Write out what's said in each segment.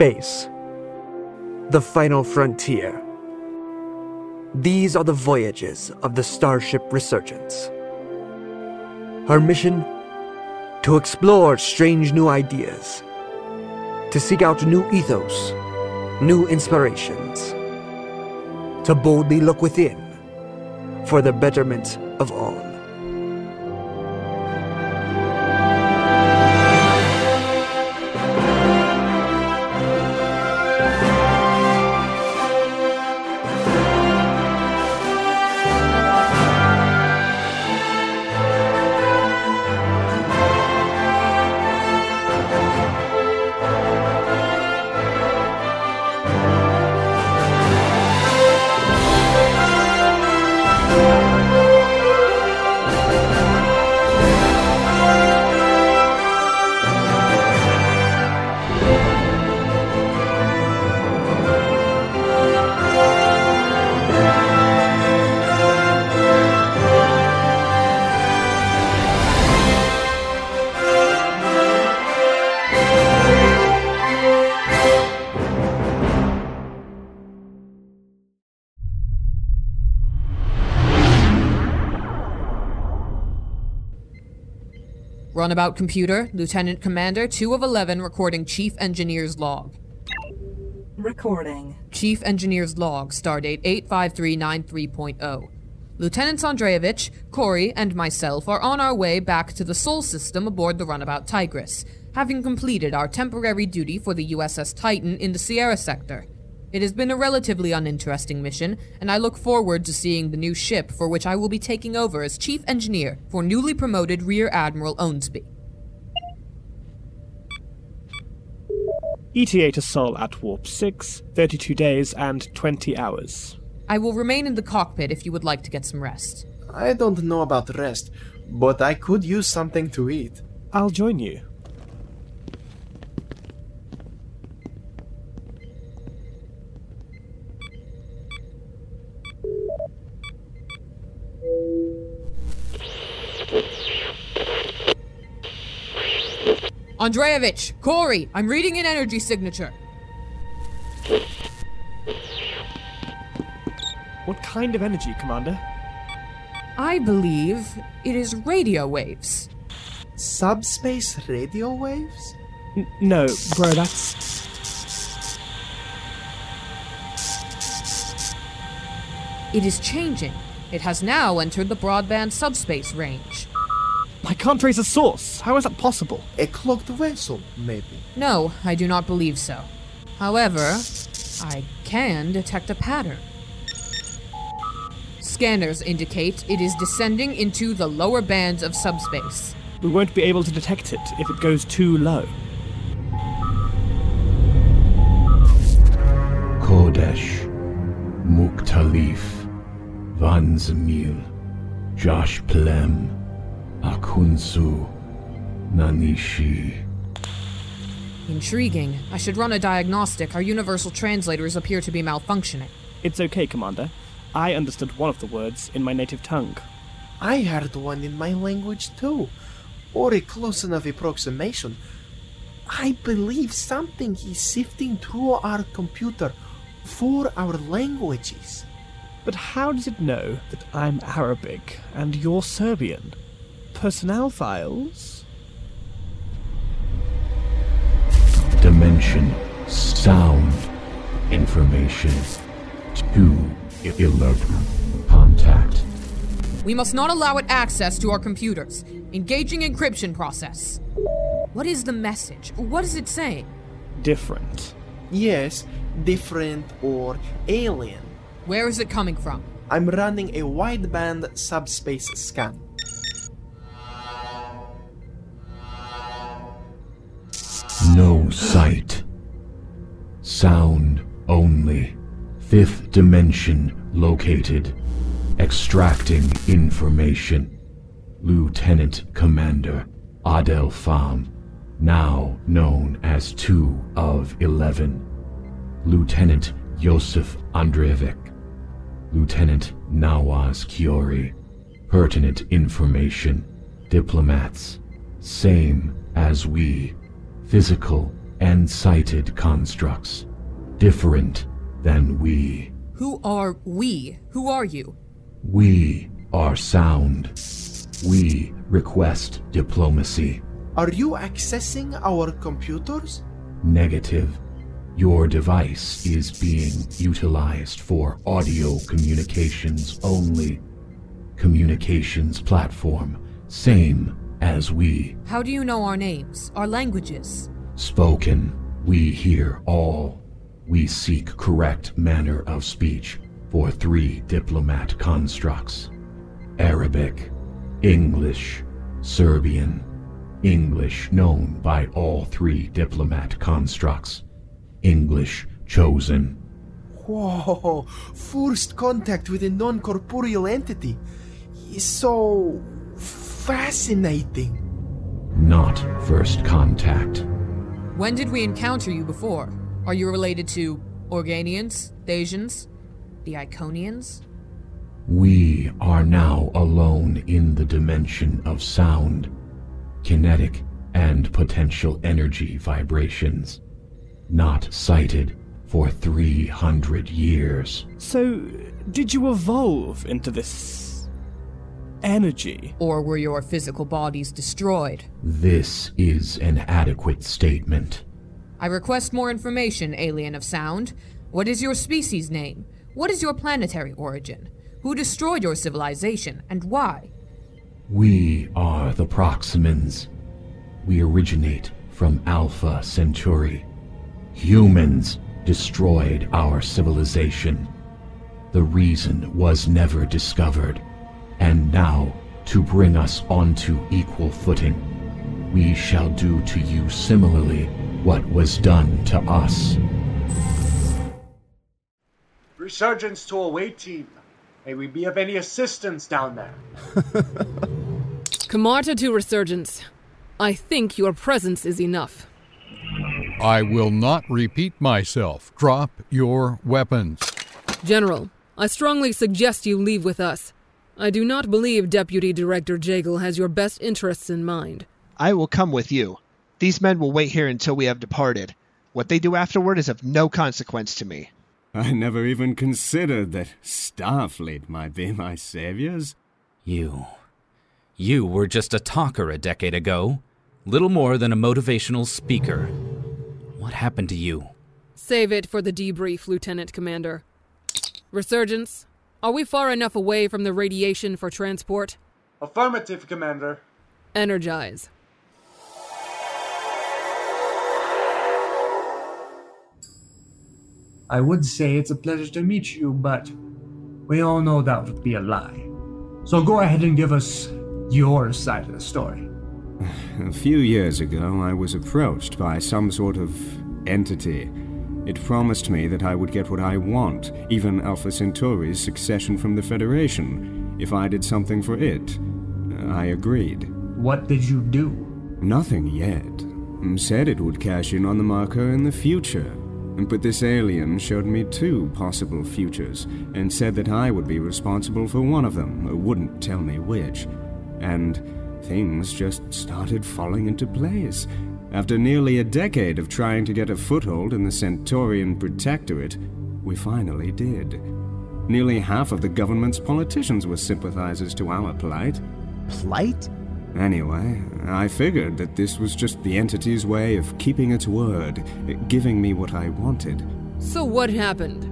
Space. The final frontier. These are the voyages of the Starship Resurgence. Her mission? To explore strange new ideas, to seek out new ethos, new inspirations, to boldly look within for the betterment of all. Runabout computer, Lieutenant Commander 2 of 11 recording Chief Engineer's log. Recording. Chief Engineer's log, stardate 85393.0. Lieutenants Andreevich, Corey, and myself are on our way back to the Sol system aboard the runabout Tigris, having completed our temporary duty for the USS Titan in the Sierra sector. It has been a relatively uninteresting mission, and I look forward to seeing the new ship for which I will be taking over as Chief Engineer for newly promoted Rear Admiral Owensby. ETA to Sol at Warp 6, 32 days and 20 hours. I will remain in the cockpit if you would like to get some rest. I don't know about rest, but I could use something to eat. I'll join you. Andreevich, Corey, I'm reading an energy signature. What kind of energy, Commander? I believe it is radio waves. Subspace radio waves? N- no, bro, that's. It is changing. It has now entered the broadband subspace range. I can't trace a source. How is that possible? A cloaked vessel, maybe. No, I do not believe so. However, I can detect a pattern. Scanners indicate it is descending into the lower bands of subspace. We won't be able to detect it if it goes too low. Kodesh, Muktalif, Van Zamil, Josh Plem, Akunsu, Nanishi. Intriguing. I should run a diagnostic. Our universal translators appear to be malfunctioning. It's okay, Commander. I understood one of the words in my native tongue. I heard one in my language too, or a close enough approximation. I believe something is sifting through our computer for our languages. But how does it know that I'm Arabic and you're Serbian? Personnel files? Dimension, sound, information. 2 11. Contact. We must not allow it access to our computers. Engaging encryption process. What is the message? What is it saying? Different. Yes, different or alien. Where is it coming from? I'm running a wideband subspace scan. No sight. Sound only. Fifth dimension located. Extracting information. Lieutenant Commander Adel Pham, now known as 2 of 11. Lieutenant Yosef Andreevich. Lieutenant Nawaz Kiori. Pertinent information. Diplomats. Same as we. Physical and sighted constructs, different than we. Who are we? Who are you? We are sound. We request diplomacy. Are you accessing our computers? Negative. Your device is being utilized for audio communications only. Communications platform, same as we. How do you know our names, our languages? Spoken, we hear all. We seek correct manner of speech for three diplomat constructs Arabic, English, Serbian. English known by all three diplomat constructs. English chosen. Whoa, first contact with a non corporeal entity so fascinating. Not first contact. When did we encounter you before? Are you related to Organians, Thasians, the Iconians? We are now alone in the dimension of sound, kinetic, and potential energy vibrations. Not sighted for 300 years. So, did you evolve into this energy? Or were your physical bodies destroyed? This is an adequate statement. I request more information, alien of sound. What is your species name? What is your planetary origin? Who destroyed your civilization, and why? We are the Proximans. We originate from Alpha Centauri. Humans destroyed our civilization. The reason was never discovered. And now, to bring us onto equal footing, we shall do to you similarly what was done to us. Resurgence to away team. May we be of any assistance down there? Camarta to Resurgence. I think your presence is enough. I will not repeat myself. Drop your weapons. General, I strongly suggest you leave with us. I do not believe Deputy Director Jagle has your best interests in mind. I will come with you. These men will wait here until we have departed. What they do afterward is of no consequence to me. I never even considered that Starfleet might be my saviors. You. You were just a talker a decade ago. Little more than a motivational speaker. What happened to you? Save it for the debrief, Lieutenant Commander. Resurgence, are we far enough away from the radiation for transport? Affirmative, Commander. Energize. I would say it's a pleasure to meet you, but we all know that would be a lie. So go ahead and give us your side of the story. A few years ago, I was approached by some sort of entity. It promised me that I would get what I want, even Alpha Centauri's succession from the Federation, if I did something for it. I agreed. What did you do? Nothing yet. Said it would cash in on the marker in the future. But this alien showed me two possible futures and said that I would be responsible for one of them, wouldn't tell me which. And things just started falling into place. After nearly a decade of trying to get a foothold in the Centaurian Protectorate, we finally did. Nearly half of the government's politicians were sympathizers to our plight. Plight? Anyway, I figured that this was just the entity's way of keeping its word, giving me what I wanted. So what happened?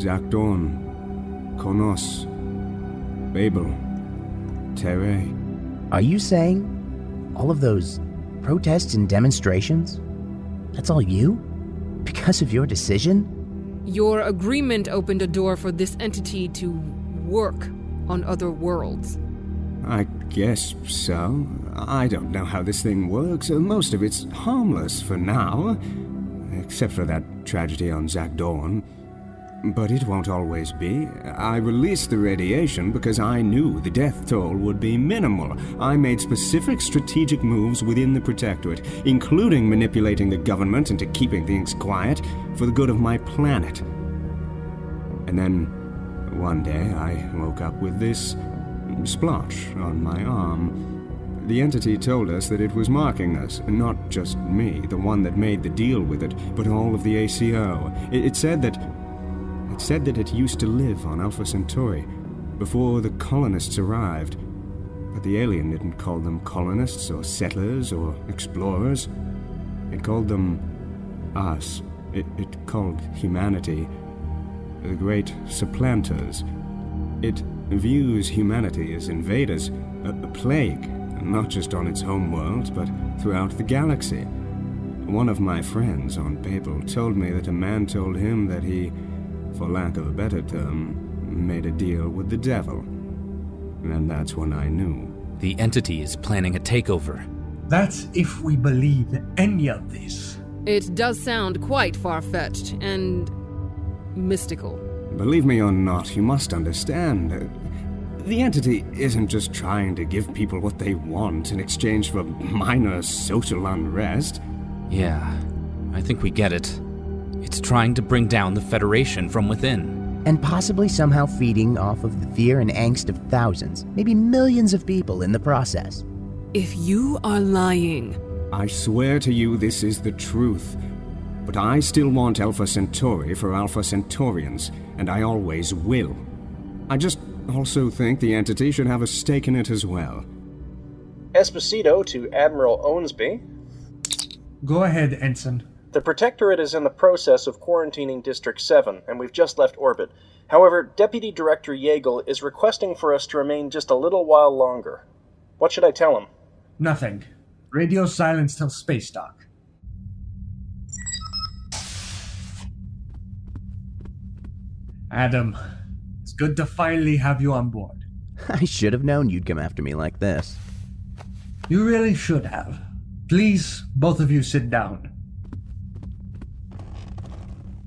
Zakdorn, Konos, Babel, Terre. Are you saying all of those protests and demonstrations? That's all you? Because of your decision? Your agreement opened a door for this entity to work on other worlds. I guess so. I don't know how this thing works. Most of it's harmless for now, except for that tragedy on Zakdorn. But it won't always be. I released the radiation because I knew the death toll would be minimal. I made specific strategic moves within the Protectorate, including manipulating the government into keeping things quiet for the good of my planet. And then, one day, I woke up with this splotch on my arm. The entity told us that it was marking us, not just me, the one that made the deal with it, but all of the ACO. It, said that. It said that it used to live on Alpha Centauri before the colonists arrived. But the alien didn't call them colonists or settlers or explorers. It called them us. It, it called humanity the great supplanters. It views humanity as invaders, a, a plague, not just on its home world, but throughout the galaxy. One of my friends on Babel told me that a man told him that he, for lack of a better term, made a deal with the devil. And that's when I knew. The entity is planning a takeover. That's if we believe any of this. It does sound quite far fetched and mystical. Believe me or not, you must understand. Uh, the entity isn't just trying to give people what they want in exchange for minor social unrest. Yeah, I think we get it. It's trying to bring down the Federation from within. And possibly somehow feeding off of the fear and angst of thousands, maybe millions of people in the process. If you are lying. I swear to you this is the truth. But I still want Alpha Centauri for Alpha Centaurians, and I always will. I just also think the entity should have a stake in it as well. Esposito to Admiral Owensby. Go ahead, Ensign. The Protectorate is in the process of quarantining District 7, and we've just left orbit. However, Deputy Director Yeagle is requesting for us to remain just a little while longer. What should I tell him? Nothing. Radio silence till space dock. Adam, it's good to finally have you on board. I should have known you'd come after me like this. You really should have. Please, both of you sit down.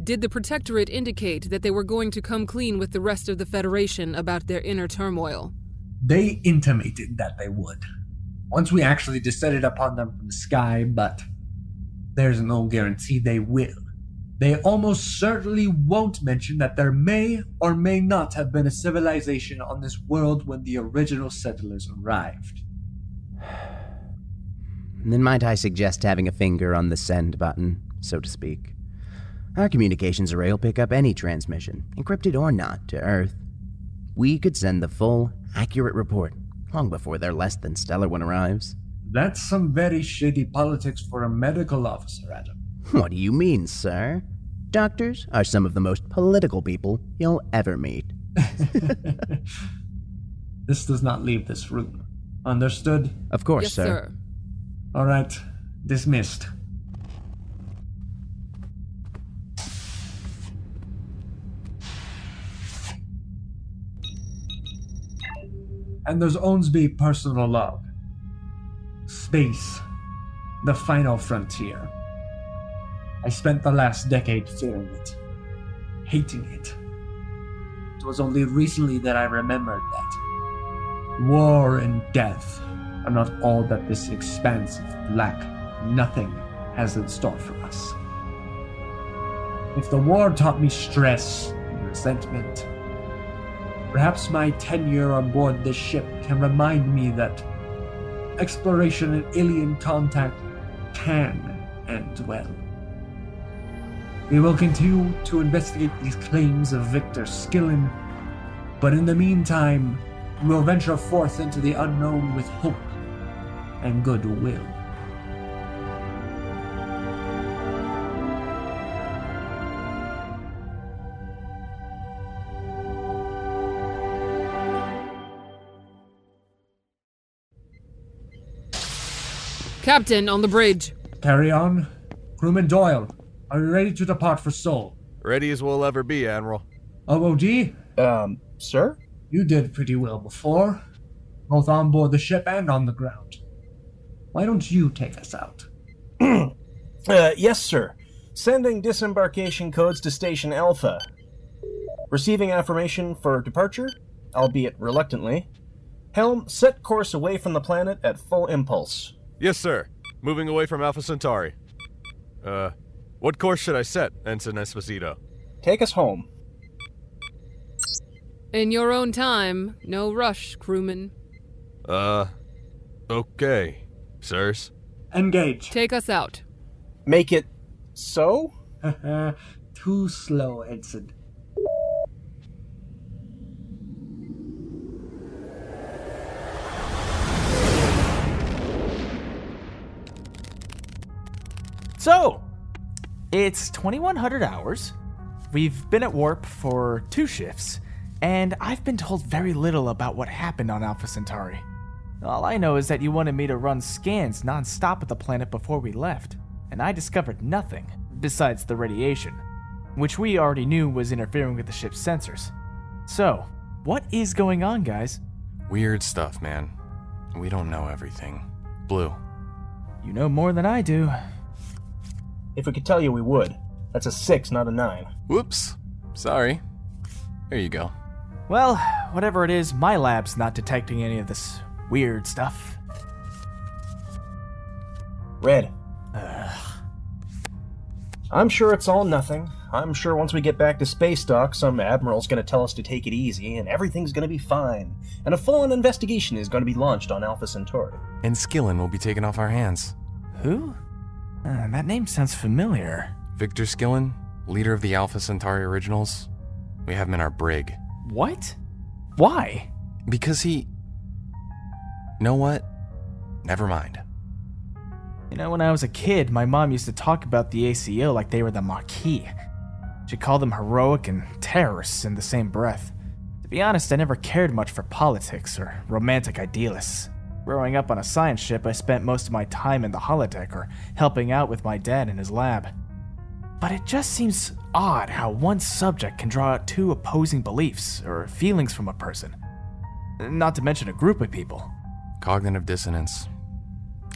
Did the Protectorate indicate that they were going to come clean with the rest of the Federation about their inner turmoil? They intimated that they would. Once we actually descended upon them from the sky, but there's no guarantee they will. They almost certainly won't mention that there may or may not have been a civilization on this world when the original settlers arrived. Then might I suggest having a finger on the send button, so to speak? Our communications array will pick up any transmission, encrypted or not, to Earth. We could send the full, accurate report long before their less than stellar one arrives. That's some very shady politics for a medical officer, Adam. What do you mean, sir? Doctors are some of the most political people you'll ever meet. this does not leave this room. Understood? Of course, yes, sir. sir. All right. Dismissed. And there's Owensby personal Love. Space. The final frontier. I spent the last decade fearing it, hating it. It was only recently that I remembered that war and death are not all that this expanse of black nothing has in store for us. If the war taught me stress and resentment, perhaps my tenure on board this ship can remind me that exploration and alien contact can end well. We will continue to investigate these claims of Victor Skillen, but in the meantime, we will venture forth into the unknown with hope and goodwill. Captain, on the bridge. Carry on. Crewman Doyle, are you ready to depart for Sol? Ready as we'll ever be, Admiral. OOD? Um, sir? You did pretty well before, both on board the ship and on the ground. Why don't you take us out? uh, yes, sir. Sending disembarkation codes to Station Alpha. Receiving affirmation for departure, albeit reluctantly. Helm, set course away from the planet at full impulse. Yes, sir. Moving away from Alpha Centauri. Uh, what course should I set, Ensign Esposito? Take us home. In your own time, no rush, crewman. Uh, Okay, sirs. Engage. Take us out. Make it so? Too slow, Edson. So, it's 2100 hours. We've been at Warp for two shifts, and I've been told very little about what happened on Alpha Centauri. All I know is that you wanted me to run scans non-stop at the planet before we left, and I discovered nothing besides the radiation, which we already knew was interfering with the ship's sensors. So, what is going on, guys? Weird stuff, man. We don't know everything. Blue. You know more than I do. If we could tell you, we would. That's a six, not a nine. Whoops. Sorry. There you go. Well, whatever it is, my lab's not detecting any of this weird stuff. Red. I'm sure it's all nothing. I'm sure once we get back to space dock, some admiral's gonna tell us to take it easy, and everything's gonna be fine. And a full-on investigation is gonna be launched on Alpha Centauri. And Skillen will be taken off our hands. Who? Uh, that name sounds familiar. Victor Skillen, leader of the Alpha Centauri Originals. We have him in our brig. What? Why? Because he. Know what? Never mind. You know, when I was a kid, my mom used to talk about the ACO like they were the Maquis. She called them heroic and terrorists in the same breath. To be honest, I never cared much for politics or romantic idealists. Growing up on a science ship, I spent most of my time in the holodeck or helping out with my dad in his lab. But it just seems odd how one subject can draw out two opposing beliefs or feelings from a person. Not to mention a group of people. Cognitive dissonance.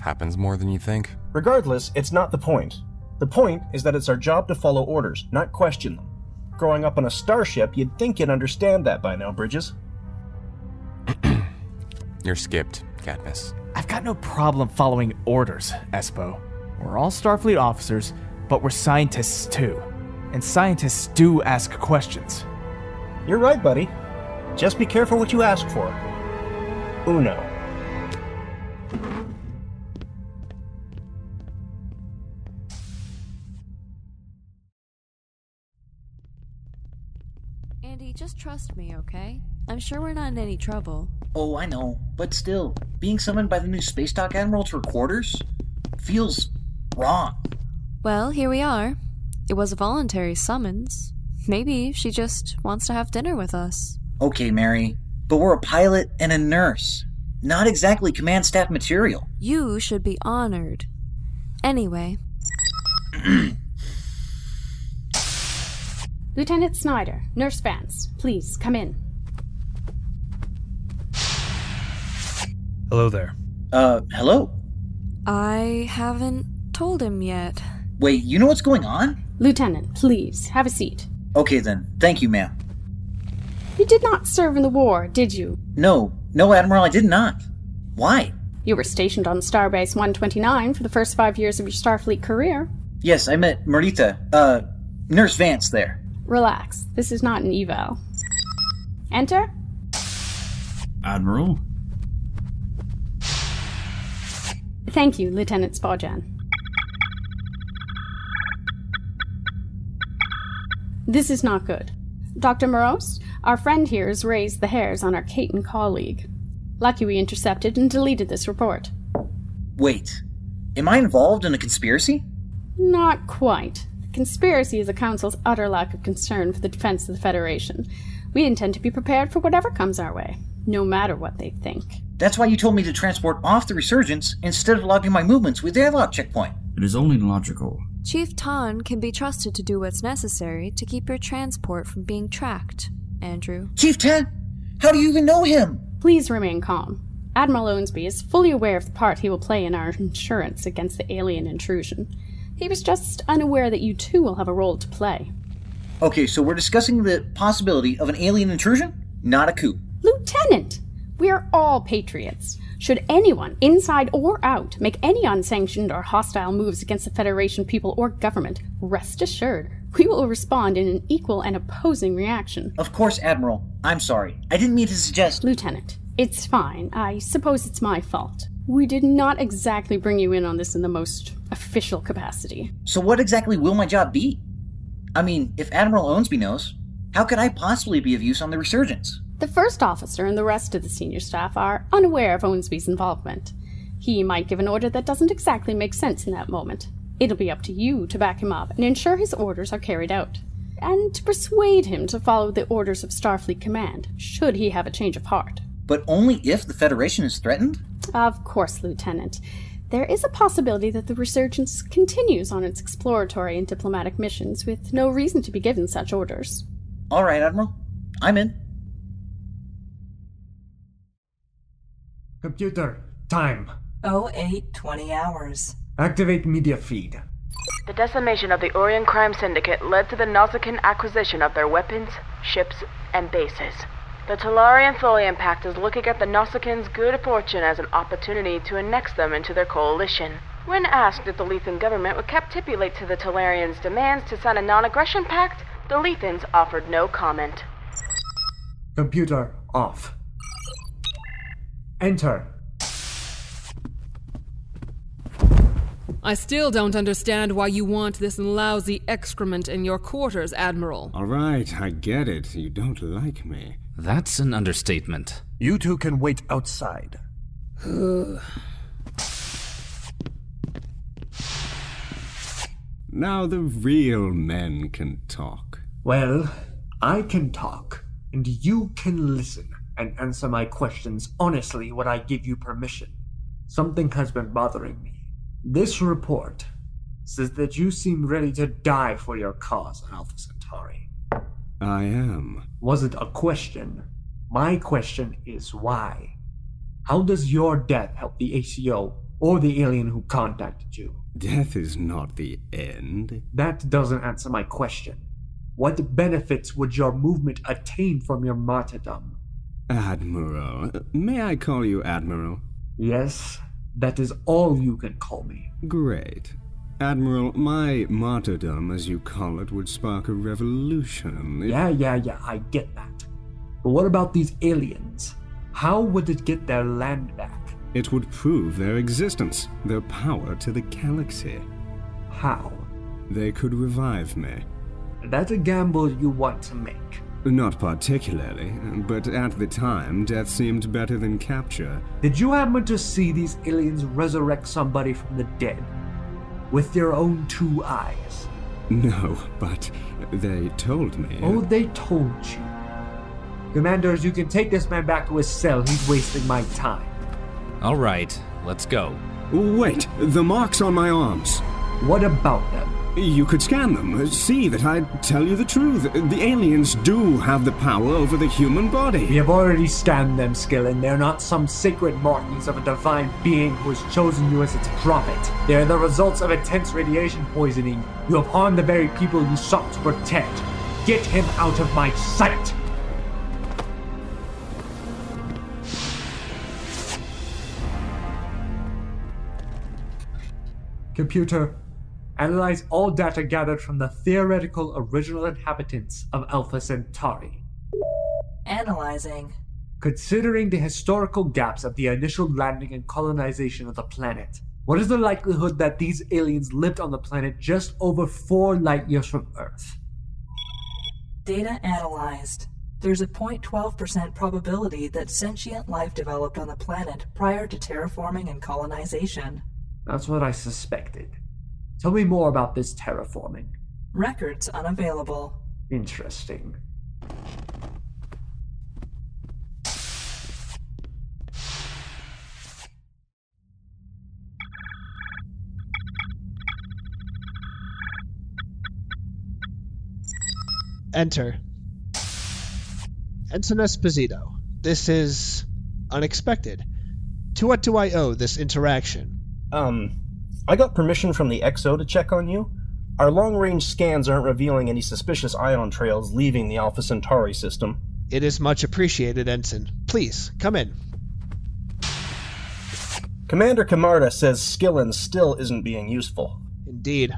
Happens more than you think. Regardless, it's not the point. The point is that it's our job to follow orders, not question them. Growing up on a starship, you'd think you'd understand that by now, Bridges. You're skipped, Cadmus. I've got no problem following orders, Espo. We're all Starfleet officers, but we're scientists too. And scientists do ask questions. You're right, buddy. Just be careful what you ask for. Uno. Trust me, okay? I'm sure we're not in any trouble. Oh, I know, but still, being summoned by the new Space Dock Admiral to quarters feels wrong. Well, here we are. It was a voluntary summons. Maybe she just wants to have dinner with us. Okay, Mary, but we're a pilot and a nurse. Not exactly command staff material. You should be honored. Anyway, Lieutenant Snyder, Nurse Vance, please come in. Hello there. Uh, hello? I haven't told him yet. Wait, you know what's going on? Lieutenant, please, have a seat. Okay then, thank you, ma'am. You did not serve in the war, did you? No, no, Admiral, I did not. Why? You were stationed on Starbase 129 for the first five years of your Starfleet career. Yes, I met Marita, uh, Nurse Vance there. Relax, this is not an eval. Enter? Admiral? Thank you, Lieutenant Sparjan. This is not good. Dr. Moros, our friend here has raised the hairs on our Caitian colleague. Lucky we intercepted and deleted this report. Wait, am I involved in a conspiracy? Not quite. The conspiracy is the Council's utter lack of concern for the defense of the Federation. We intend to be prepared for whatever comes our way, no matter what they think. That's why you told me to transport off the resurgence instead of logging my movements with the airlock checkpoint. It is only logical. Chief Tan can be trusted to do what's necessary to keep your transport from being tracked, Andrew. Chief Tan? How do you even know him? Please remain calm. Admiral Owensby is fully aware of the part he will play in our insurance against the alien intrusion. He was just unaware that you too will have a role to play. Okay, so we're discussing the possibility of an alien intrusion, not a coup. Lieutenant! We are all patriots. Should anyone, inside or out, make any unsanctioned or hostile moves against the Federation people or government, rest assured, we will respond in an equal and opposing reaction. Of course, Admiral. I'm sorry. I didn't mean to suggest. Lieutenant, it's fine. I suppose it's my fault. We did not exactly bring you in on this in the most official capacity. So, what exactly will my job be? I mean, if Admiral Owensby knows, how could I possibly be of use on the resurgence? The first officer and the rest of the senior staff are unaware of Owensby's involvement. He might give an order that doesn't exactly make sense in that moment. It'll be up to you to back him up and ensure his orders are carried out. And to persuade him to follow the orders of Starfleet Command, should he have a change of heart. But only if the Federation is threatened? Of course, Lieutenant. There is a possibility that the Resurgence continues on its exploratory and diplomatic missions with no reason to be given such orders. All right, Admiral. I'm in. Computer, time. 0820 hours. Activate media feed. The decimation of the Orion Crime Syndicate led to the Nausicaan acquisition of their weapons, ships, and bases. The Talarian Tholian Pact is looking at the Nausicaans' good fortune as an opportunity to annex them into their coalition. When asked if the Lethean government would capitulate to the Talarians' demands to sign a non-aggression pact, the Letheans offered no comment. Computer, off. Enter. I still don't understand why you want this lousy excrement in your quarters, Admiral. All right, I get it. You don't like me. That's an understatement. You two can wait outside. now the real men can talk. Well, I can talk, and you can listen and answer my questions honestly when I give you permission. Something has been bothering me. This report says that you seem ready to die for your cause, Alpha Centauri. I am. Wasn't a question. My question is why? How does your death help the ACO or the alien who contacted you? Death is not the end. That doesn't answer my question. What benefits would your movement attain from your martyrdom? Admiral. May I call you Admiral? Yes, that is all you can call me. Great. Admiral, my martyrdom, as you call it, would spark a revolution. Yeah, yeah, yeah, I get that. But what about these aliens? How would it get their land back? It would prove their existence, their power to the galaxy. How? They could revive me. That's a gamble you want to make. Not particularly, but at the time, death seemed better than capture. Did you happen to see these aliens resurrect somebody from the dead? With your own two eyes? No, but they told me. Oh, they told you. Commanders, you can take this man back to his cell. He's wasting my time. All right, let's go. Wait, the marks on my arms. What about them? You could scan them, see that I tell you the truth. The aliens do have the power over the human body. We have already scanned them, Skillen. They're not some sacred markings of a divine being who has chosen you as its prophet. They are the results of intense radiation poisoning. You have harmed the very people you sought to protect. Get him out of my sight! Computer, analyze all data gathered from the theoretical original inhabitants of Alpha Centauri. Analyzing. Considering the historical gaps of the initial landing and colonization of the planet, what is the likelihood that these aliens lived on the planet just over four light years from Earth? Data analyzed. There's a 0.12% probability that sentient life developed on the planet prior to terraforming and colonization. That's what I suspected. Tell me more about this terraforming. Records unavailable. Interesting. Enter. Ensign Esposito. This is unexpected. To what do I owe this interaction? Um, I got permission from the XO to check on you. Our long range scans aren't revealing any suspicious ion trails leaving the Alpha Centauri system. It is much appreciated, Ensign. Please, come in. Commander Camarda says Skillen still isn't being useful. Indeed.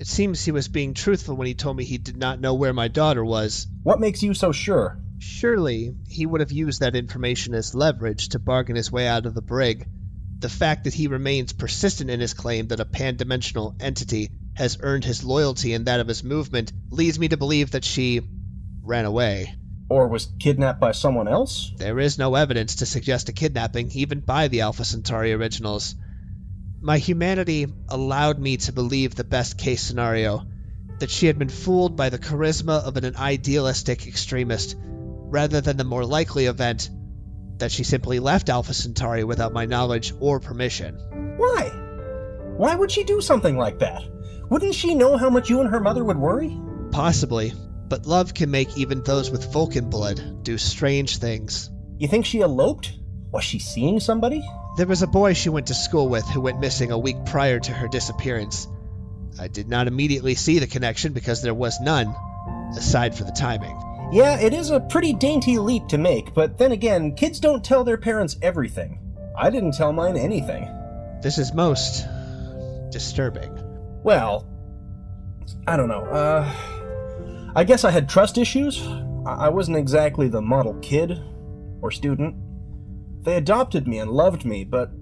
It seems he was being truthful when he told me he did not know where my daughter was. What makes you so sure? Surely he would have used that information as leverage to bargain his way out of the brig. The fact that he remains persistent in his claim that a pan-dimensional entity has earned his loyalty and that of his movement leads me to believe that she ran away. Or was kidnapped by someone else? There is no evidence to suggest a kidnapping, even by the Alpha Centauri originals. My humanity allowed me to believe the best case scenario that she had been fooled by the charisma of an idealistic extremist, rather than the more likely event that she simply left Alpha Centauri without my knowledge or permission. Why? Why would she do something like that? Wouldn't she know how much you and her mother would worry? Possibly, but love can make even those with Vulcan blood do strange things. You think she eloped? Was she seeing somebody? There was a boy she went to school with who went missing a week prior to her disappearance. I did not immediately see the connection because there was none, aside for the timing. Yeah, it is a pretty dainty leap to make, but then again, kids don't tell their parents everything. I didn't tell mine anything. This is most disturbing. Well, I don't know. Uh, I guess I had trust issues. I wasn't exactly the model kid or student. They adopted me and loved me, but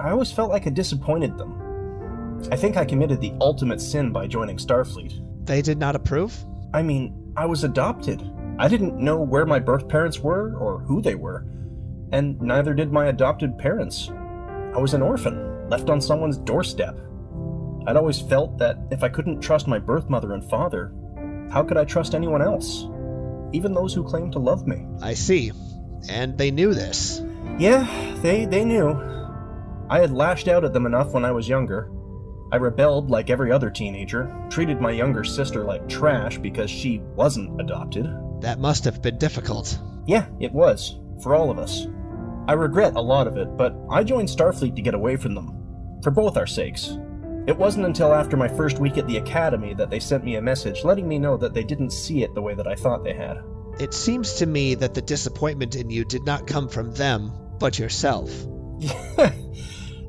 I always felt like I disappointed them. I think I committed the ultimate sin by joining Starfleet. They did not approve? I mean, I was adopted. I didn't know where my birth parents were or who they were, and neither did my adopted parents. I was an orphan, left on someone's doorstep. I'd always felt that if I couldn't trust my birth mother and father, how could I trust anyone else? Even those who claimed to love me. I see. And they knew this. Yeah, they they knew. I had lashed out at them enough when I was younger. I rebelled like every other teenager, treated my younger sister like trash because she wasn't adopted. That must have been difficult. Yeah, it was, for all of us. I regret a lot of it, but I joined Starfleet to get away from them, for both our sakes. It wasn't until after my first week at the Academy that they sent me a message letting me know that they didn't see it the way that I thought they had. It seems to me that the disappointment in you did not come from them, but yourself. uh,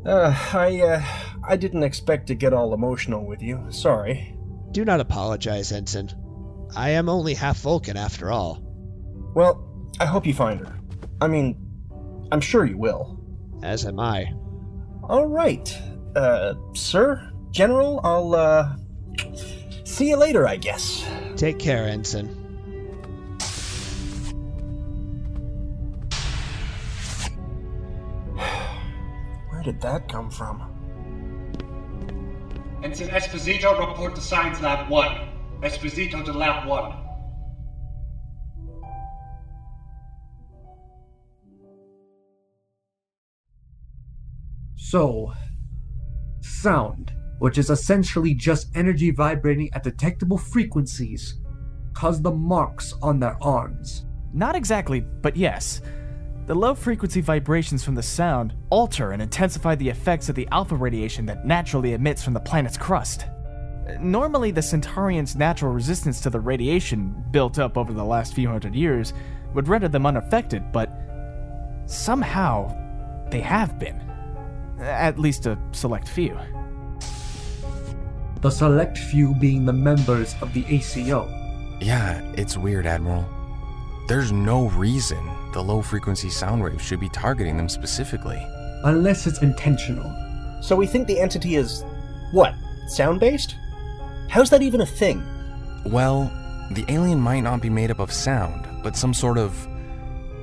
I, uh, I didn't expect to get all emotional with you. Sorry. Do not apologize, Ensign. I am only half Vulcan after all. Well, I hope you find her. I mean, I'm sure you will. As am I. All right. Uh, sir, General, I'll, uh, see you later, I guess. Take care, Ensign. Where did that come from? Ensign Esposito, report to Science Lab 1. Esposito to Lab 1. So, sound, which is essentially just energy vibrating at detectable frequencies, caused the marks on their arms. Not exactly, but yes. The low frequency vibrations from the sound alter and intensify the effects of the alpha radiation that naturally emits from the planet's crust. Normally, the Centaurians' natural resistance to the radiation, built up over the last few hundred years, would render them unaffected, but somehow they have been. At least a select few. The select few being the members of the ACO. Yeah, it's weird, Admiral. There's no reason the low frequency sound waves should be targeting them specifically. Unless it's intentional. So we think the entity is. what? Sound based? How's that even a thing? Well, the alien might not be made up of sound, but some sort of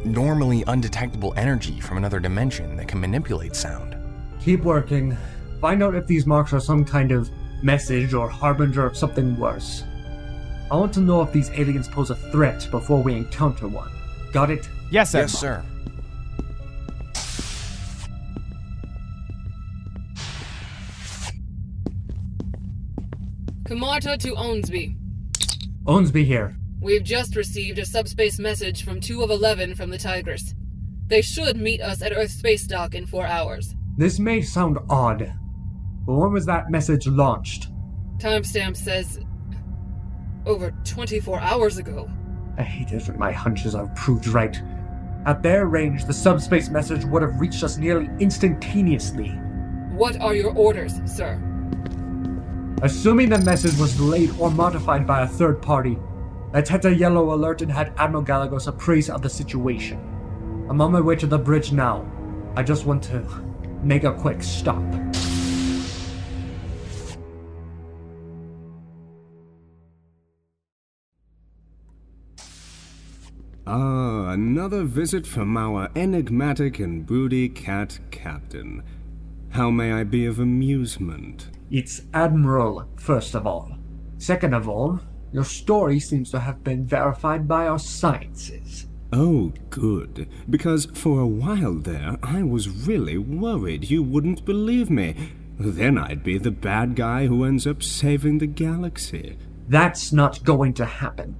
normally undetectable energy from another dimension that can manipulate sound. Keep working. Find out if these marks are some kind of message or harbinger of something worse. I want to know if these aliens pose a threat before we encounter one. Got it? Yes, Yes, sir. Kamarta to Owensby. Owensby here. We've just received a subspace message from 2 of 11 from the Tigris. They should meet us at Earth Space Dock in four hours. This may sound odd, but when was that message launched? Timestamp says. over 24 hours ago. I hate it when my hunches are proved right. At their range, the subspace message would have reached us nearly instantaneously. What are your orders, sir? Assuming the message was delayed or modified by a third party, let's head to Yellow Alert and had Admiral Galagos appraise of the situation. I'm on my way to the bridge now. I just want to make a quick stop. Ah, another visit from our enigmatic and broody cat captain. How may I be of amusement? It's Admiral, first of all. Second of all, your story seems to have been verified by our sciences. Oh, good. Because for a while there, I was really worried you wouldn't believe me. Then I'd be the bad guy who ends up saving the galaxy. That's not going to happen.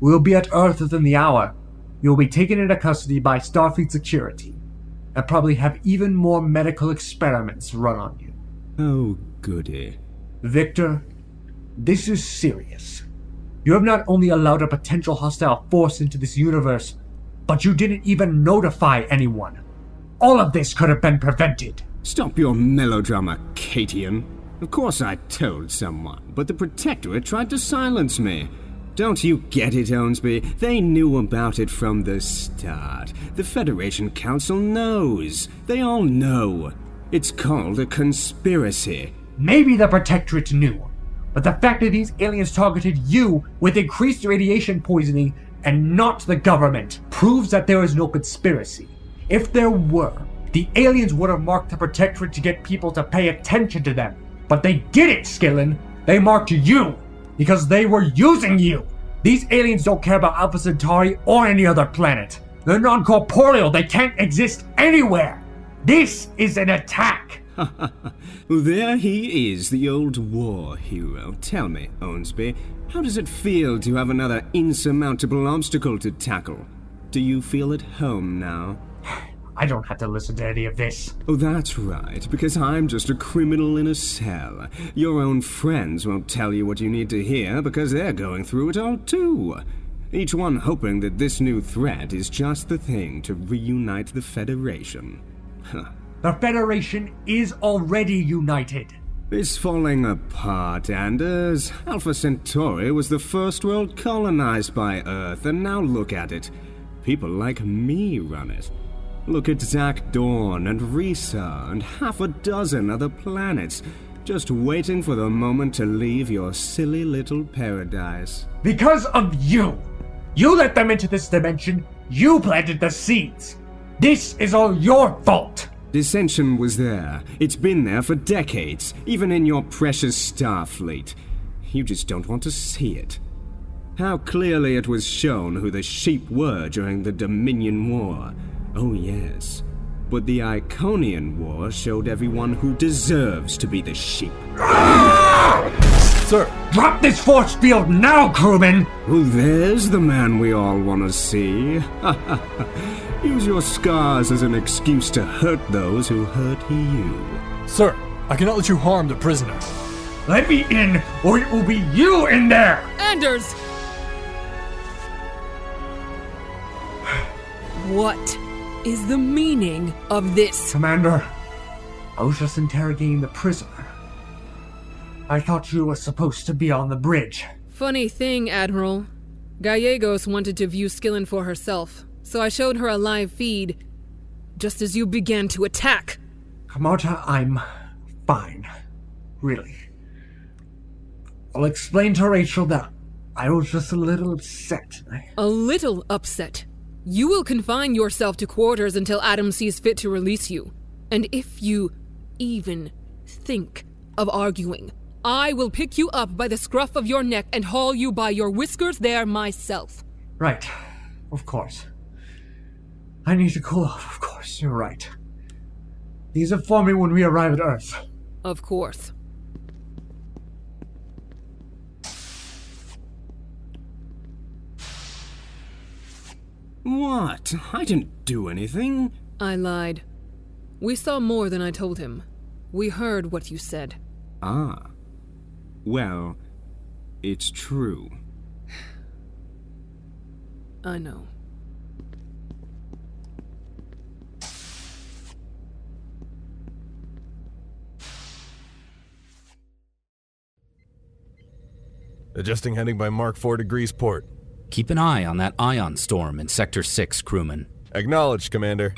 We'll be at Earth within the hour. You'll be taken into custody by Starfleet security, and probably have even more medical experiments run on you. Oh, goody. Victor, this is serious. You have not only allowed a potential hostile force into this universe, but you didn't even notify anyone. All of this could have been prevented. Stop your melodrama, Caitian. Of course I told someone, but the Protectorate tried to silence me. Don't you get it, Owensby? They knew about it from the start. The Federation Council knows. They all know. It's called a conspiracy. Maybe the Protectorate knew, but the fact that these aliens targeted you with increased radiation poisoning and not the government proves that there is no conspiracy. If there were, the aliens would have marked the Protectorate to get people to pay attention to them. But they didn't, Skillen. They marked you because they were using you. These aliens don't care about Alpha Centauri or any other planet. They're non corporeal, they can't exist anywhere. This is an attack. there he is, the old war hero. Tell me, Owensby, how does it feel to have another insurmountable obstacle to tackle? Do you feel at home now? I don't have to listen to any of this. Oh, that's right, because I'm just a criminal in a cell. Your own friends won't tell you what you need to hear because they're going through it all too. Each one hoping that this new threat is just the thing to reunite the Federation. Huh. The Federation is already united. It's falling apart, Anders. Alpha Centauri was the first world colonized by Earth, and now look at it. People like me run it. Look at Zakdorn and Risa and half a dozen other planets, just waiting for the moment to leave your silly little paradise. Because of you! You let them into this dimension, you planted the seeds! This is all your fault! Dissension was there. It's been there for decades, even in your precious Starfleet. You just don't want to see it. How clearly it was shown who the sheep were during the Dominion War. Oh, yes. But the Iconian War showed everyone who deserves to be the sheep. Sir! Drop this force field now, crewman! Oh, there's the man we all want to see. Use your scars as an excuse to hurt those who hurt you. Sir, I cannot let you harm the prisoner. Let me in, or it will be you in there! Anders! What is the meaning of this? Commander, I was just interrogating the prisoner. I thought you were supposed to be on the bridge. Funny thing, Admiral. Galagos wanted to view Skillen for herself, so I showed her a live feed just as you began to attack. Camarta, I'm fine. Really. I'll explain to Rachel that I was just a little upset. A little upset? You will confine yourself to quarters until Adam sees fit to release you. And if you even think of arguing, I will pick you up by the scruff of your neck and haul you by your whiskers there myself. Right. Of course. I need to cool off, of course. You're right. Please inform me when we arrive at Earth. Of course. What? I didn't do anything. I lied. We saw more than I told him. We heard what you said. Ah. Well, it's true. I know. Adjusting heading by Mark 4 degrees port. Keep an eye on that ion storm in Sector 6, crewman. Acknowledged, Commander.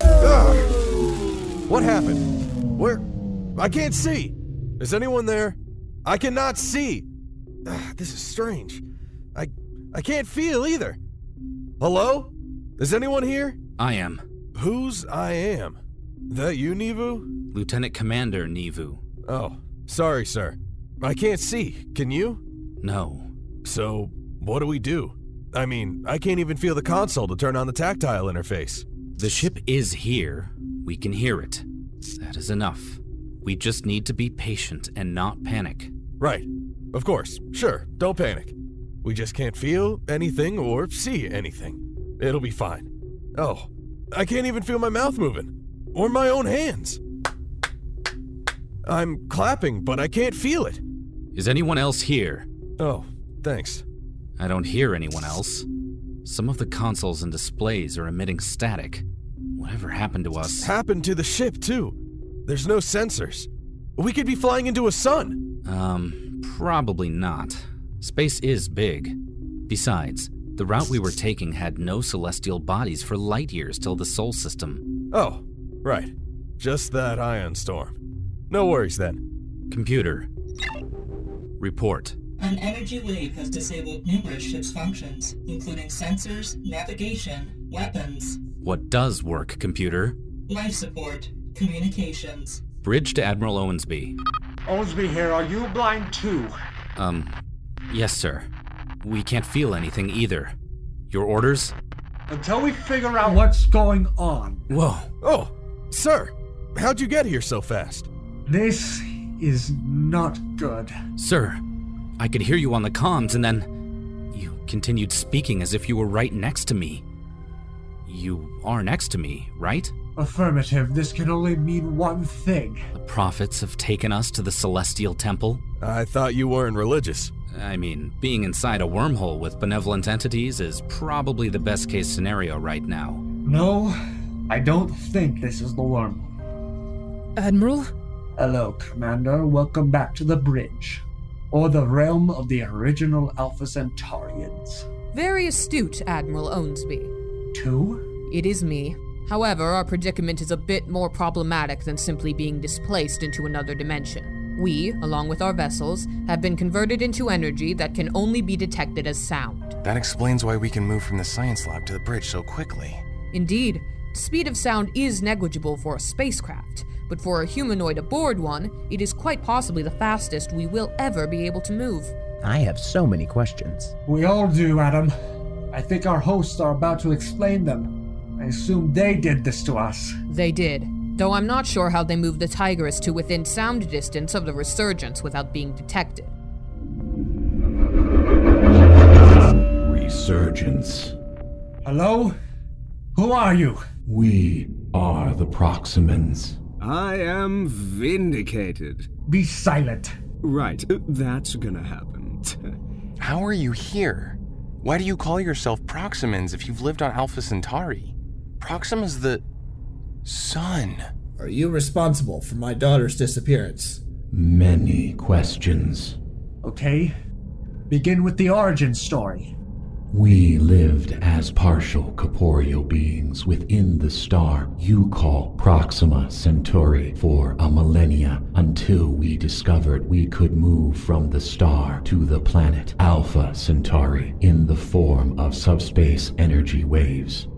Ah! What happened? Where? I can't see! Is anyone there? I cannot see! Ah, this is strange. I... I can't feel either. Hello? Is anyone here? I am. Who's I am? That you, Nivu? Lieutenant Commander Nivu. Oh, sorry, sir. I can't see. Can you? No. So, what do we do? I mean, I can't even feel the console to turn on the tactile interface. The ship is here. We can hear it. That is enough. We just need to be patient and not panic. Right. Of course. Sure. Don't panic. We just can't feel anything or see anything. It'll be fine. Oh, I can't even feel my mouth moving. Or my own hands. I'm clapping, but I can't feel it. Is anyone else here? Oh, thanks. I don't hear anyone else. Some of the consoles and displays are emitting static. Whatever happened to us? Happened to the ship, too. There's no sensors. We could be flying into a sun. Um, probably not. Space is big. Besides, the route we were taking had no celestial bodies for light years till the Sol system. Oh, right. Just that ion storm. No worries then. Computer. Report. An energy wave has disabled numerous ship's functions, including sensors, navigation, weapons. What does work, computer? Life support, communications. Bridge to Admiral Owensby. Owensby here, are you blind too? Um, yes, sir. We can't feel anything either. Your orders? Until we figure out what's going on. Whoa. Oh, sir, how'd you get here so fast? This is not good. Sir, I could hear you on the comms, and then you continued speaking as if you were right next to me. You are next to me, right? Affirmative. This can only mean one thing. The prophets have taken us to the Celestial Temple. I thought you weren't religious. I mean, being inside a wormhole with benevolent entities is probably the best case scenario right now. No, I don't think this is the wormhole. Admiral? Hello, Commander. Welcome back to the bridge. Or the realm of the original Alpha Centaurians. Very astute, Admiral Owensby. Two? It is me. However, our predicament is a bit more problematic than simply being displaced into another dimension. We, along with our vessels, have been converted into energy that can only be detected as sound. That explains why we can move from the science lab to the bridge so quickly. Indeed, speed of sound is negligible for a spacecraft, but for a humanoid aboard one, it is quite possibly the fastest we will ever be able to move. I have so many questions. We all do, Adam. I think our hosts are about to explain them. I assume they did this to us. They did, though I'm not sure how they moved the Tigress to within sound distance of the resurgence without being detected. Resurgence. Hello? Who are you? We are the Proximans. I am vindicated. Be silent. Right, that's gonna happen. How are you here? Why do you call yourself Proximans if you've lived on Alpha Centauri? Proxima's the sun. Are you responsible for my daughter's disappearance? Many questions. Okay. Begin with the origin story. We lived as partial corporeal beings within the star you call Proxima Centauri for a millennia until we discovered we could move from the star to the planet Alpha Centauri in the form of subspace energy waves.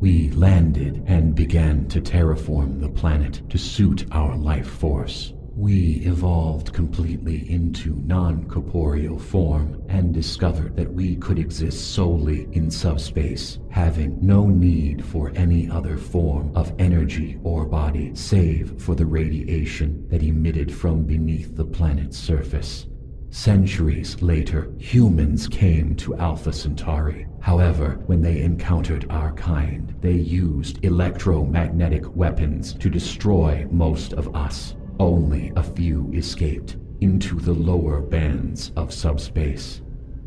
We landed and began to terraform the planet to suit our life force. We evolved completely into non corporeal form and discovered that we could exist solely in subspace, having no need for any other form of energy or body save for the radiation that emitted from beneath the planet's surface. Centuries later, humans came to Alpha Centauri. However, when they encountered our kind, they used electromagnetic weapons to destroy most of us. Only a few escaped into the lower bands of subspace.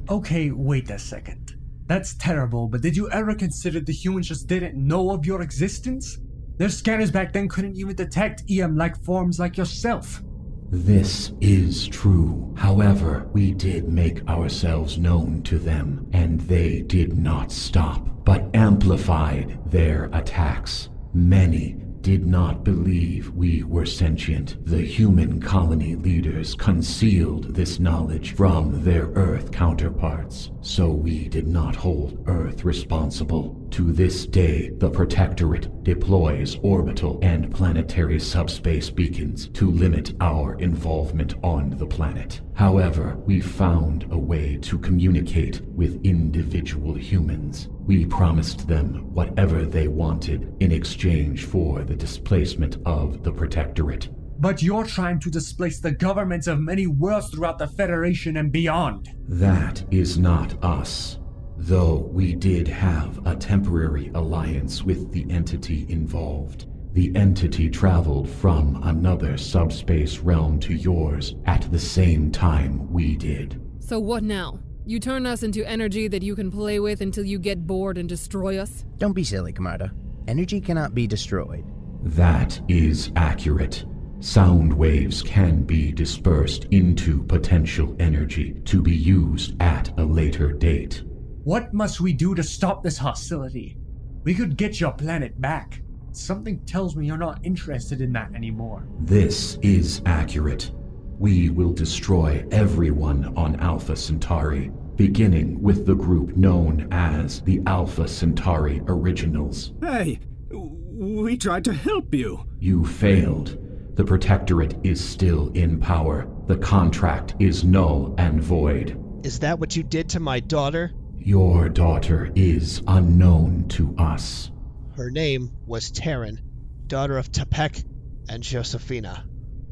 Okay, wait a second. That's terrible, but did you ever consider the humans just didn't know of your existence? Their scanners back then couldn't even detect EM like forms like yourself. This is true. However, we did make ourselves known to them, and they did not stop, but amplified their attacks. Many did not believe we were sentient. The human colony leaders concealed this knowledge from their Earth counterparts, so we did not hold Earth responsible. To this day, the Protectorate deploys orbital and planetary subspace beacons to limit our involvement on the planet. However, we found a way to communicate with individual humans. We promised them whatever they wanted in exchange for the displacement of the Protectorate. But you're trying to displace the governments of many worlds throughout the Federation and beyond. That is not us. Though we did have a temporary alliance with the entity involved. The entity traveled from another subspace realm to yours at the same time we did. So what now? You turn us into energy that you can play with until you get bored and destroy us? Don't be silly, Camarta. Energy cannot be destroyed. That is accurate. Sound waves can be dispersed into potential energy to be used at a later date. What must we do to stop this hostility? We could get your planet back. Something tells me you're not interested in that anymore. This is accurate. We will destroy everyone on Alpha Centauri, beginning with the group known as the Alpha Centauri Originals. Hey, we tried to help you. You failed. The Protectorate is still in power. The contract is null and void. Is that what you did to my daughter? Your daughter is unknown to us. Her name was Terran, daughter of Tepek and Josephina.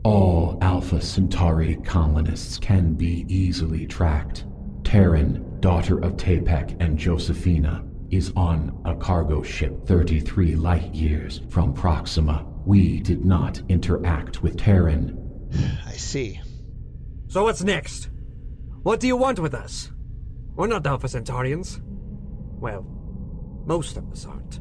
All Alpha Centauri colonists can be easily tracked. Terran, daughter of Tepek and Josephina, is on a cargo ship 33 light years from Proxima. We did not interact with Terran. I see. So what's next? What do you want with us? We're not Alpha Centaurians. Well, most of us aren't.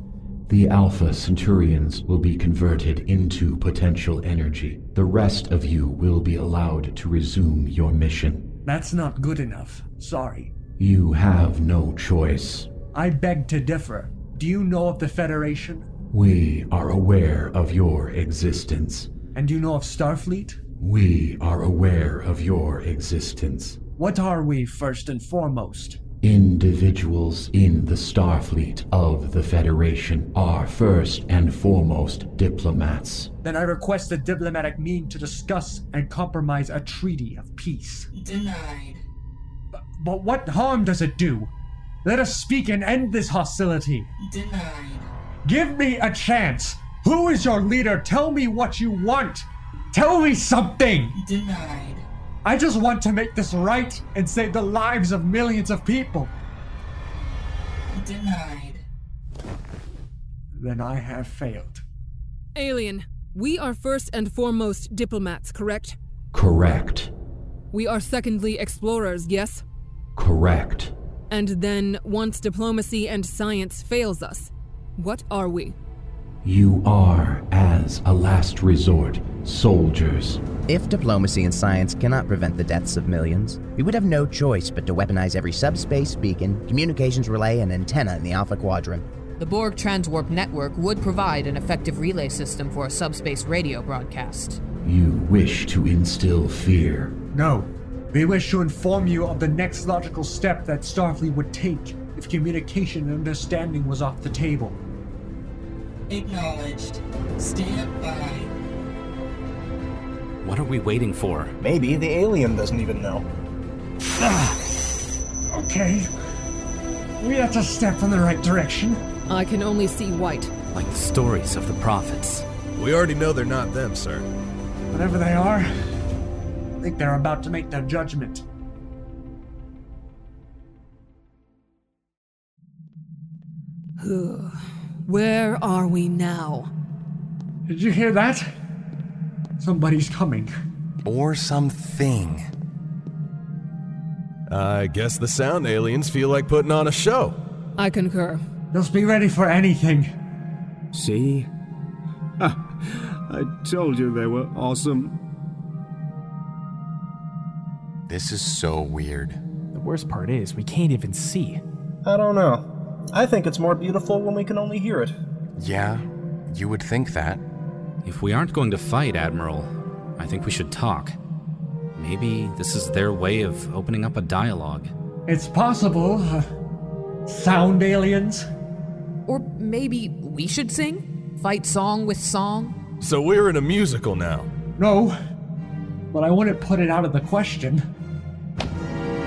The Alpha Centaurians will be converted into potential energy. The rest of you will be allowed to resume your mission. That's not good enough. Sorry. You have no choice. I beg to differ. Do you know of the Federation? We are aware of your existence. And do you know of Starfleet? We are aware of your existence. What are we, first and foremost? Individuals in the Starfleet of the Federation are first and foremost diplomats. Then I request a diplomatic mean to discuss and compromise a treaty of peace. Denied. But, but what harm does it do? Let us speak and end this hostility. Denied. Give me a chance. Who is your leader? Tell me what you want. Tell me something. Denied. I just want to make this right and save the lives of millions of people. Denied. Then I have failed. Alien, we are first and foremost diplomats, correct? Correct. We are secondly explorers, yes? Correct. And then, once diplomacy and science fails us, what are we? You are, as a last resort, soldiers. If diplomacy and science cannot prevent the deaths of millions, we would have no choice but to weaponize every subspace beacon, communications relay, and antenna in the Alpha Quadrant. The Borg Transwarp network would provide an effective relay system for a subspace radio broadcast. You wish to instill fear. No. We wish to inform you of the next logical step that Starfleet would take if communication and understanding was off the table. Acknowledged. Stand by. What are we waiting for? Maybe the alien doesn't even know. Okay. We have to step in the right direction. I can only see white. Like the stories of the prophets. We already know they're not them, sir. Whatever they are, I think they're about to make their judgment. Where are we now? Did you hear that? Somebody's coming. Or something. I guess the sound aliens feel like putting on a show. I concur. Just be ready for anything. See? I told you they were awesome. This is so weird. The worst part is, we can't even see. I don't know. I think it's more beautiful when we can only hear it. Yeah, you would think that. If we aren't going to fight, Admiral, I think we should talk. Maybe this is their way of opening up a dialogue. It's possible. Uh, sound aliens? Or maybe we should sing? Fight song with song? So we're in a musical now. No, but I wouldn't put it out of the question.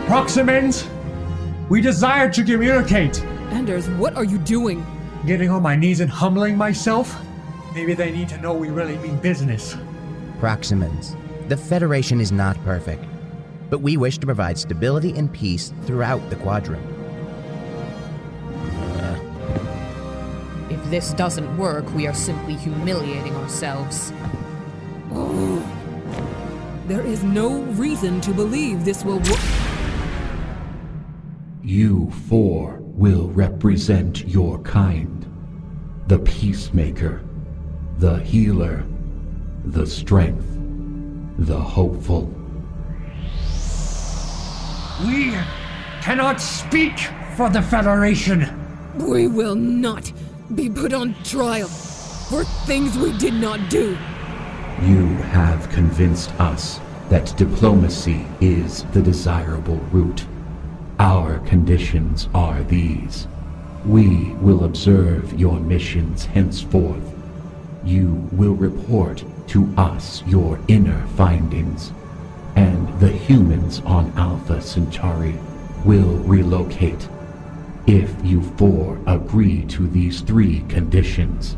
Proximans, we desire to communicate. Anders, what are you doing? Getting on my knees and humbling myself? Maybe they need to know we really mean business. Proximans, the Federation is not perfect, but we wish to provide stability and peace throughout the quadrant. If this doesn't work, we are simply humiliating ourselves. There is no reason to believe this will work. You four will represent your kind. The peacemaker, the healer, the strength, the hopeful. We cannot speak for the Federation. We will not be put on trial for things we did not do. You have convinced us that diplomacy is the desirable route. Our conditions are these. We will observe your missions henceforth. You will report to us your inner findings, and the humans on Alpha Centauri will relocate. If you four agree to these three conditions,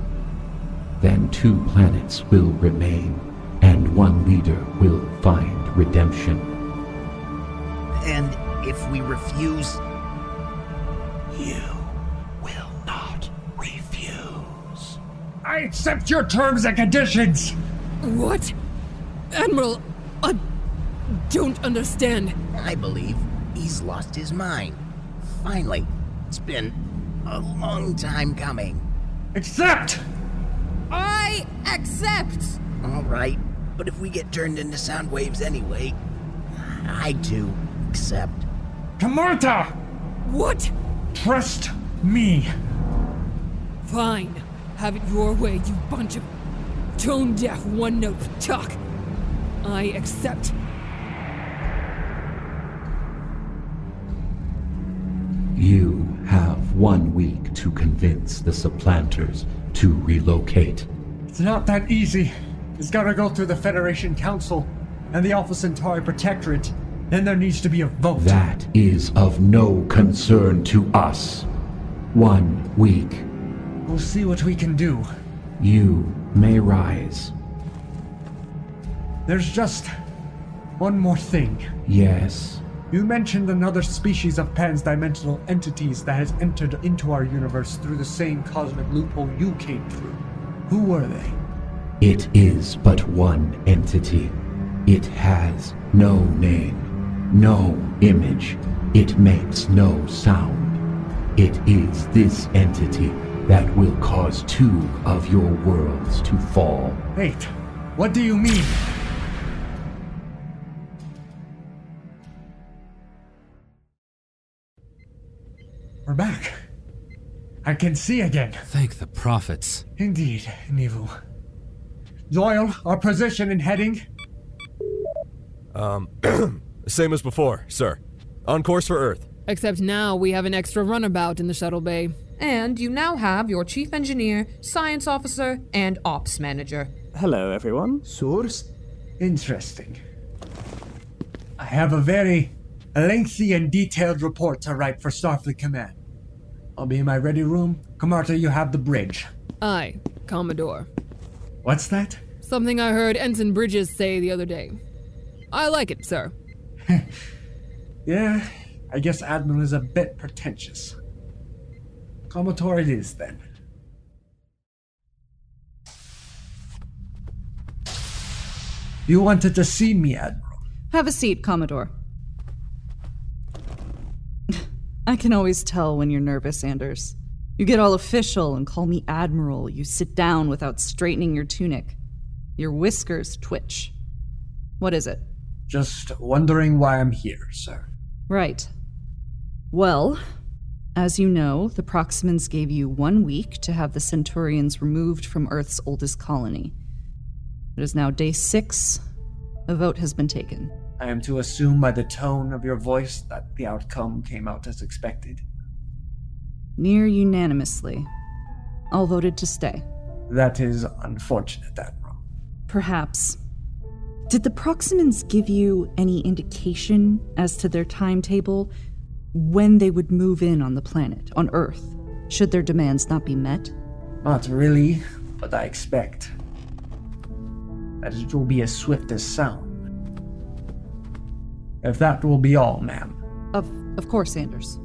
then two planets will remain, and one leader will find redemption. And if we refuse, you I accept your terms and conditions. What? Admiral, I don't understand. I believe he's lost his mind. Finally, it's been a long time coming. Accept! I accept! All right, but if we get turned into sound waves anyway, I too accept. Camarta! What? Trust me. Fine. Have it your way, you bunch of tone deaf, one note talk. I accept. You have one week to convince the supplanters to relocate. It's not that easy. It's gotta go through the Federation Council and the Alpha Centauri Protectorate. Then there needs to be a vote. That is of no concern to us. One week. We'll see what we can do. You may rise. There's just one more thing. Yes. You mentioned another species of pansdimensional entities that has entered into our universe through the same cosmic loophole you came through. Who were they? It is but one entity. It has no name, no image. It makes no sound. It is this entity that will cause two of your worlds to fall. Wait, what do you mean? We're back. I can see again. Thank the prophets. Indeed, Nivu. Doyle, our position and heading? Um, same as before, sir. On course for Earth. Except now we have an extra runabout in the shuttle bay. And you now have your chief engineer, science officer, and ops manager. Hello, everyone. Source? Interesting. I have a very lengthy and detailed report to write for Starfleet Command. I'll be in my ready room. Camarta, you have the bridge. Aye, Commodore. What's that? Something I heard Ensign Bridges say the other day. I like it, sir. Yeah, I guess Admiral is a bit pretentious. Commodore it is then. You wanted to see me, Admiral. Have a seat, Commodore. I can always tell when you're nervous, Anders. You get all official and call me Admiral. You sit down without straightening your tunic. Your whiskers twitch. What is it? Just wondering why I'm here, sir. Right. Well, as you know, the Proximans gave you one week to have the Centaurians removed from Earth's oldest colony. It is now day six. A vote has been taken. I am to assume by the tone of your voice that the outcome came out as expected. Near unanimously, all voted to stay. That is unfortunate, Admiral. Perhaps. Did the Proximans give you any indication as to their timetable when they would move in on the planet, on Earth, should their demands not be met? Not really, but I expect that it will be as swift as sound. If that will be all, ma'am. Of of course, Anders.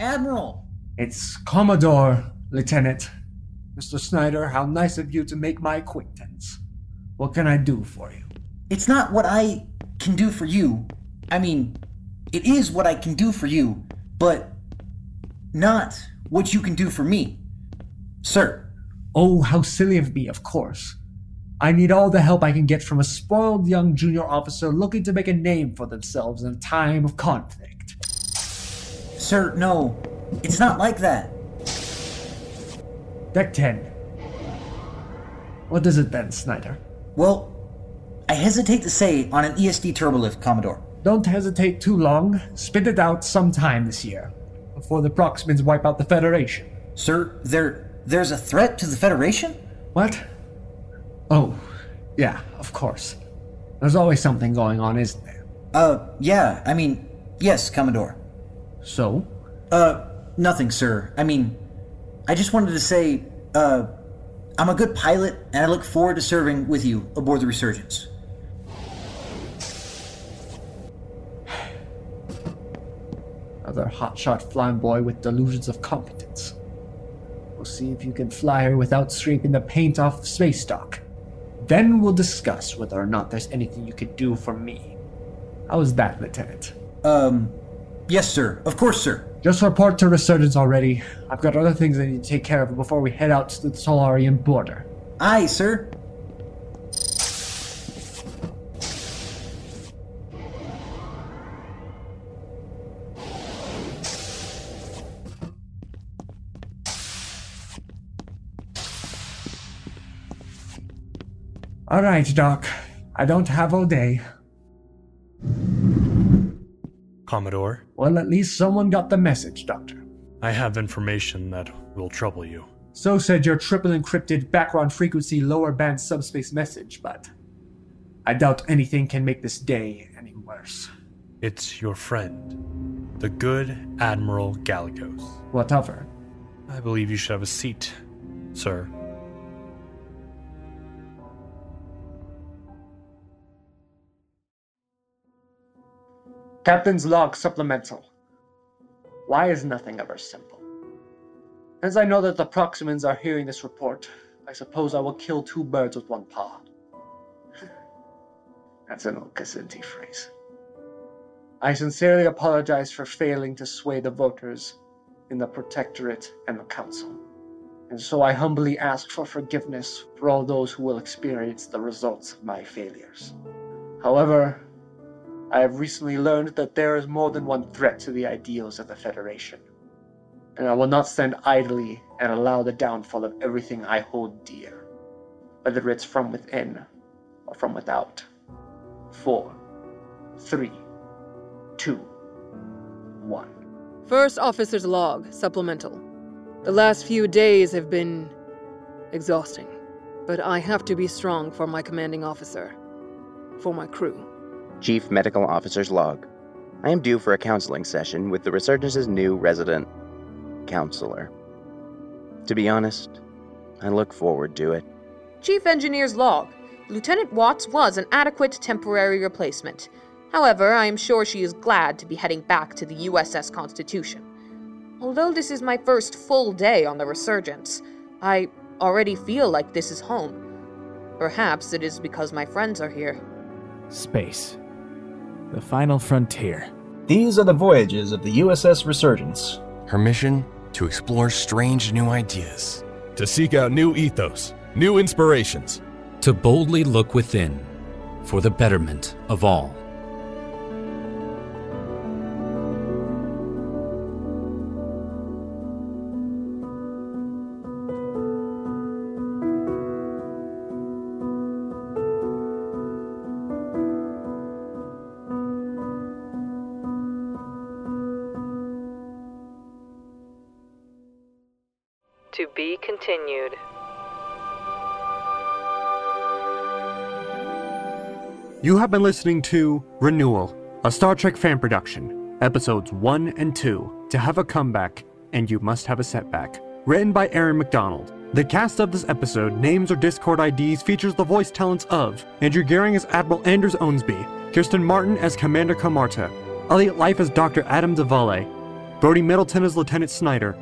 Admiral! It's Commodore, Lieutenant. Mr. Snyder, how nice of you to make my acquaintance. What can I do for you? It's not what I can do for you. I mean, it is what I can do for you, but not what you can do for me. Sir. Oh, how silly of me, of course. I need all the help I can get from a spoiled young junior officer looking to make a name for themselves in a time of conflict. Sir, no. It's not like that. Deck 10. What is it then, Snyder? Well, I hesitate to say on an ESD turbolift, Commodore. Don't hesitate too long. Spit it out sometime this year, before the Proximans wipe out the Federation. Sir, there there's a threat to the Federation? What? Oh, yeah, of course. There's always something going on, isn't there? Uh, yeah, I mean, yes, Commodore. So? Uh, nothing, sir. I mean, I just wanted to say, uh, I'm a good pilot, and I look forward to serving with you aboard the Resurgence. Another hotshot flamboy with delusions of competence. We'll see if you can fly her without scraping the paint off the space dock. Then we'll discuss whether or not there's anything you could do for me. How's that, Lieutenant? Um, yes, sir. Of course, sir. Just report to Resurgence already. I've got other things I need to take care of before we head out to the Solarian border. Aye, sir. All right, Doc. I don't have all day. Commodore, Well, at least someone got the message, Doctor. I have information that will trouble you. So said your triple encrypted background frequency lower band subspace message, but I doubt anything can make this day any worse. It's your friend, the good Admiral Galagos. What of? I believe you should have a seat, sir. Captain's log supplemental. Why is nothing ever simple? As I know that the Proximans are hearing this report, I suppose I will kill two birds with one paw. That's an old Kacinti phrase. I sincerely apologize for failing to sway the voters in the Protectorate and the Council, and so I humbly ask for forgiveness for all those who will experience the results of my failures. However, I have recently learned that there is more than one threat to the ideals of the Federation, and I will not stand idly and allow the downfall of everything I hold dear, whether it's from within or from without. Four, three, two, one. First Officer's Log, supplemental. The last few days have been exhausting, but I have to be strong for my commanding officer, for my crew. Chief Medical Officer's Log. I am due for a counseling session with the Resurgence's new resident counselor. To be honest, I look forward to it. Chief Engineer's Log. Lieutenant Watts was an adequate temporary replacement. However, I am sure she is glad to be heading back to the USS Constitution. Although this is my first full day on the Resurgence, I already feel like this is home. Perhaps it is because my friends are here. Space. The final frontier. These are the voyages of the USS Resurgence. Her mission? To explore strange new ideas. To seek out new ethos, new inspirations. To boldly look within for the betterment of all. Continued. You have been listening to Renewal, a Star Trek fan production, episodes 1 and 2, To Have a Comeback, and You Must Have a Setback, written by Aaron McDonald. The cast of this episode, names or Discord IDs, features the voice talents of Andrew Gehring as Admiral Anders Owensby, Kirsten Martin as Commander Camarta, Elliot Life as Dr. Adam DeValle, Brody Middleton as Lieutenant Snyder,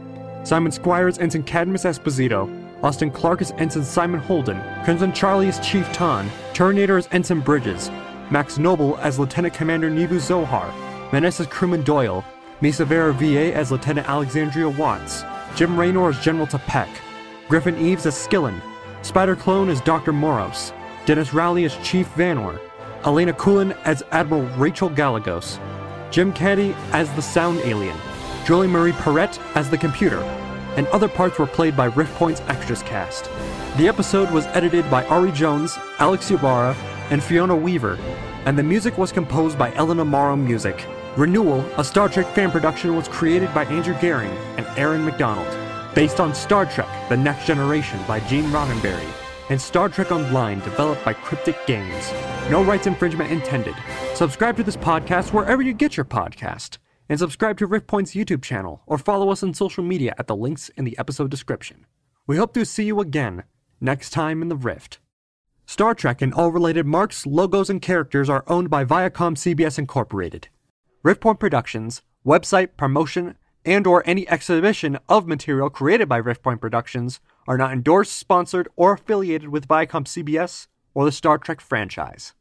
Simon Squire as Ensign Cadmus Esposito, Austin Clark as Ensign Simon Holden, Crimson Charlie as Chief Tan, Terminator as Ensign Bridges, Max Noble as Lieutenant Commander Nivu Zohar, Menace as Crewman Doyle, Misa Vera VA as Lieutenant Alexandria Watts, Jim Raynor as General Tepek, Griffin Eves as Skillen, Spider Clone as Dr. Moros, Dennis Rowley as Chief Vanor, Elena Kulin as Admiral Rachel Galagos, Jim Caddy as the Sound Alien, Julie Marie Perrette as the computer, and other parts were played by Riftpoint's Extras cast. The episode was edited by Ari Jones, Alex Ybarra, and Fiona Weaver, and the music was composed by Ellen Amaro Music. Renewal, a Star Trek fan production, was created by Andrew Gehring and Aaron McDonald, based on Star Trek The Next Generation by Gene Roddenberry, and Star Trek Online developed by Cryptic Games. No rights infringement intended. Subscribe to this podcast wherever you get your podcast and subscribe to Riftpoint's YouTube channel or follow us on social media at the links in the episode description. We hope to see you again next time in the Rift. Star Trek and all related marks, logos, and characters are owned by Viacom CBS Incorporated. Riftpoint Productions, website, promotion, and or any exhibition of material created by Riftpoint Productions are not endorsed, sponsored, or affiliated with Viacom CBS or the Star Trek franchise.